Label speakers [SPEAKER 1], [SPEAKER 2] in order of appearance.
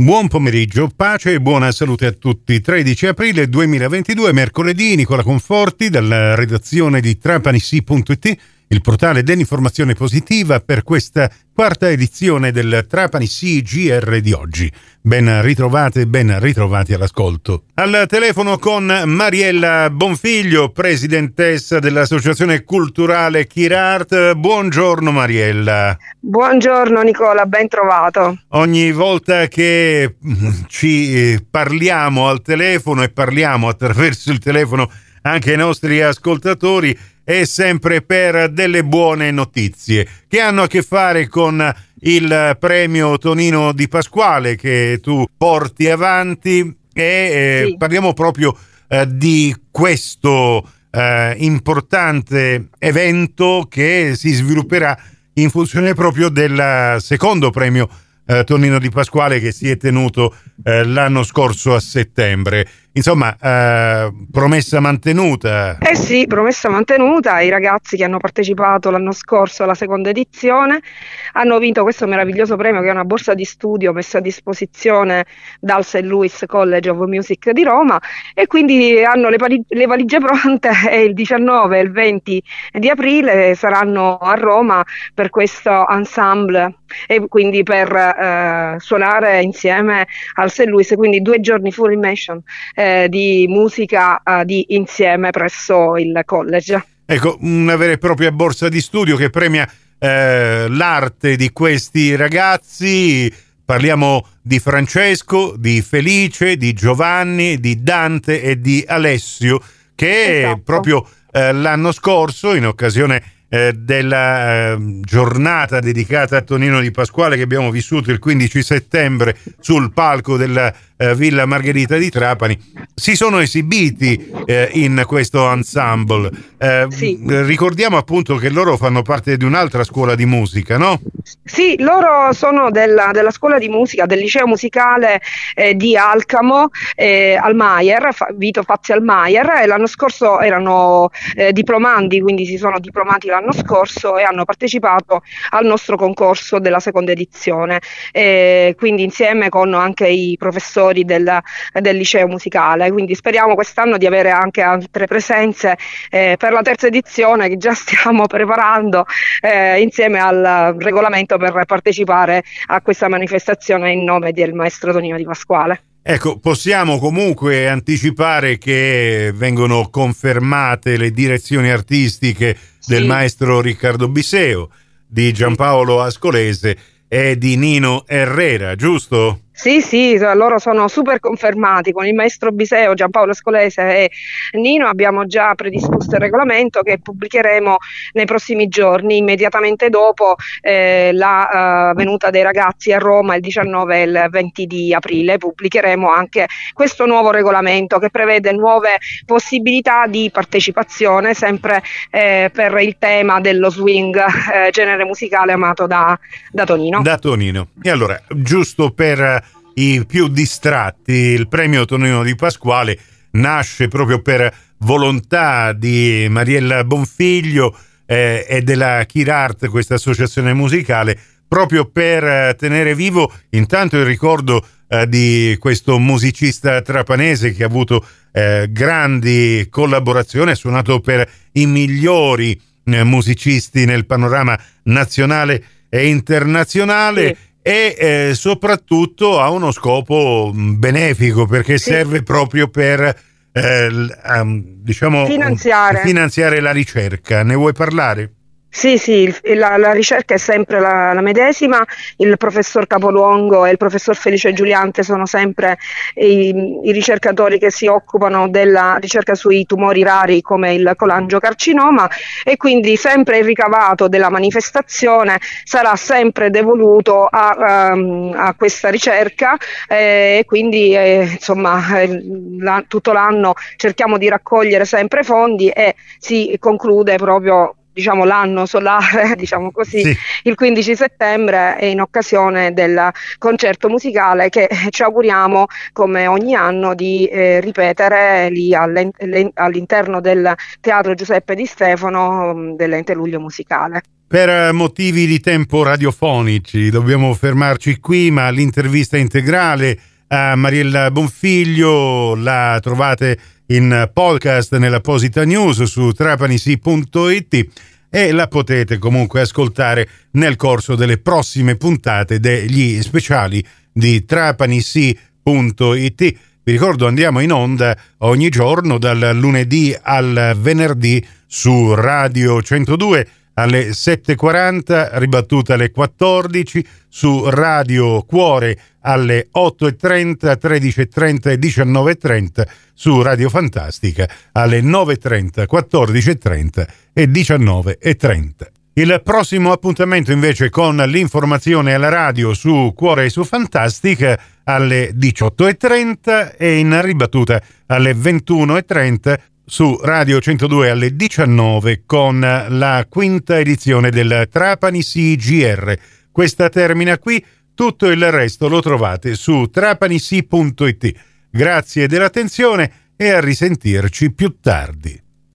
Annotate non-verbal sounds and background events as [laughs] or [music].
[SPEAKER 1] Buon pomeriggio, pace e buona salute a tutti. 13 aprile 2022, mercoledì, Nicola Conforti dalla redazione di trapanisi.it il portale dell'informazione positiva per questa quarta edizione del Trapani CGR di oggi. Ben ritrovate ben ritrovati all'ascolto. Al telefono con Mariella Bonfiglio, presidentessa dell'Associazione Culturale Kirart. Buongiorno Mariella.
[SPEAKER 2] Buongiorno Nicola, ben trovato.
[SPEAKER 1] Ogni volta che ci parliamo al telefono e parliamo attraverso il telefono anche ai nostri ascoltatori, è sempre per delle buone notizie che hanno a che fare con il premio Tonino di Pasquale che tu porti avanti e eh, sì. parliamo proprio eh, di questo eh, importante evento che si svilupperà in funzione proprio del secondo premio eh, Tonino di Pasquale che si è tenuto eh, l'anno scorso a settembre. Insomma, eh, promessa mantenuta.
[SPEAKER 2] Eh sì, promessa mantenuta. I ragazzi che hanno partecipato l'anno scorso alla seconda edizione hanno vinto questo meraviglioso premio che è una borsa di studio messa a disposizione dal St. Louis College of Music di Roma e quindi hanno le, pali- le valigie pronte [laughs] e il 19 e il 20 di aprile saranno a Roma per questo ensemble e quindi per eh, suonare insieme al St. Louis, quindi due giorni full immersion eh, di musica eh, di insieme presso il college.
[SPEAKER 1] Ecco, una vera e propria borsa di studio che premia eh, l'arte di questi ragazzi. Parliamo di Francesco, di Felice, di Giovanni, di Dante e di Alessio che esatto. proprio eh, l'anno scorso, in occasione eh, della eh, giornata dedicata a Tonino di Pasquale che abbiamo vissuto il 15 settembre sul palco della eh, Villa Margherita di Trapani, si sono esibiti eh, in questo ensemble. Eh, sì. Ricordiamo appunto che loro fanno parte di un'altra scuola di musica, no?
[SPEAKER 2] Sì, loro sono della, della scuola di musica del liceo musicale eh, di Alcamo, eh, Almayer, Vito Fazzi Almayer, e l'anno scorso erano eh, diplomandi, quindi si sono diplomati l'anno scorso e hanno partecipato al nostro concorso della seconda edizione, quindi insieme con anche i professori professori del, del, liceo musicale, quindi speriamo quest'anno di avere anche altre presenze eh, per la terza edizione che già [laughs] stiamo preparando eh, insieme al regolamento per partecipare a questa manifestazione in nome del maestro Tonino Di Pasquale.
[SPEAKER 1] Ecco, possiamo comunque anticipare che vengono confermate le direzioni artistiche del maestro Riccardo Biseo, di Giampaolo Ascolese e di Nino Herrera, giusto?
[SPEAKER 2] Sì, sì, loro sono super confermati con il maestro Biseo, Giampaolo Scolese e Nino abbiamo già predisposto il regolamento che pubblicheremo nei prossimi giorni, immediatamente dopo eh, la uh, venuta dei ragazzi a Roma il 19 e il 20 di aprile. Pubblicheremo anche questo nuovo regolamento che prevede nuove possibilità di partecipazione sempre eh, per il tema dello swing, eh, genere musicale amato da, da Tonino.
[SPEAKER 1] Da Tonino. E allora, giusto per i più distratti. Il premio Tonino di Pasquale nasce proprio per volontà di Mariella Bonfiglio eh, e della Kirart, questa associazione musicale, proprio per eh, tenere vivo intanto il ricordo eh, di questo musicista trapanese che ha avuto eh, grandi collaborazioni, ha suonato per i migliori eh, musicisti nel panorama nazionale e internazionale. Sì e eh, soprattutto ha uno scopo mm, benefico perché sì. serve proprio per eh, um, diciamo,
[SPEAKER 2] finanziare.
[SPEAKER 1] finanziare la ricerca. Ne vuoi parlare?
[SPEAKER 2] Sì, sì, la, la, ricerca è sempre la, la, medesima, il professor Capoluongo e il professor Felice Giuliante sono sempre i, i, ricercatori che si occupano della ricerca sui tumori rari come il colangiocarcinoma e quindi sempre il ricavato della manifestazione sarà sempre devoluto a, um, a questa ricerca eh, e quindi eh, insomma eh, la, tutto l'anno cerchiamo di raccogliere sempre fondi e si conclude proprio diciamo, l'anno solare, [laughs] diciamo così, sì. il 15 settembre in occasione del concerto musicale che ci auguriamo come ogni anno di eh, ripetere lì all'interno del Teatro Giuseppe Di Stefano mm, dell'Ente Luglio Musicale.
[SPEAKER 1] Per motivi di tempo radiofonici dobbiamo fermarci qui, ma l'intervista integrale a Mariella Bonfiglio la trovate in podcast nell'apposita news su trapanisi.it e la potete comunque ascoltare nel corso delle prossime puntate degli speciali di trapanisi.it. Vi ricordo andiamo in onda ogni giorno dal lunedì al venerdì su Radio 102 alle 7.40, ribattuta alle 14, su Radio Cuore alle 8.30, 13.30 e 19.30, su Radio Fantastica alle 9.30, 14.30 e 19.30. Il prossimo appuntamento invece con l'informazione alla radio su Cuore e su Fantastica alle 18.30 e in ribattuta alle 21.30 su Radio 102 alle 19 con la quinta edizione del Trapani CGR. Questa termina qui, tutto il resto lo trovate su trapanisi.it. Grazie dell'attenzione e a risentirci più tardi.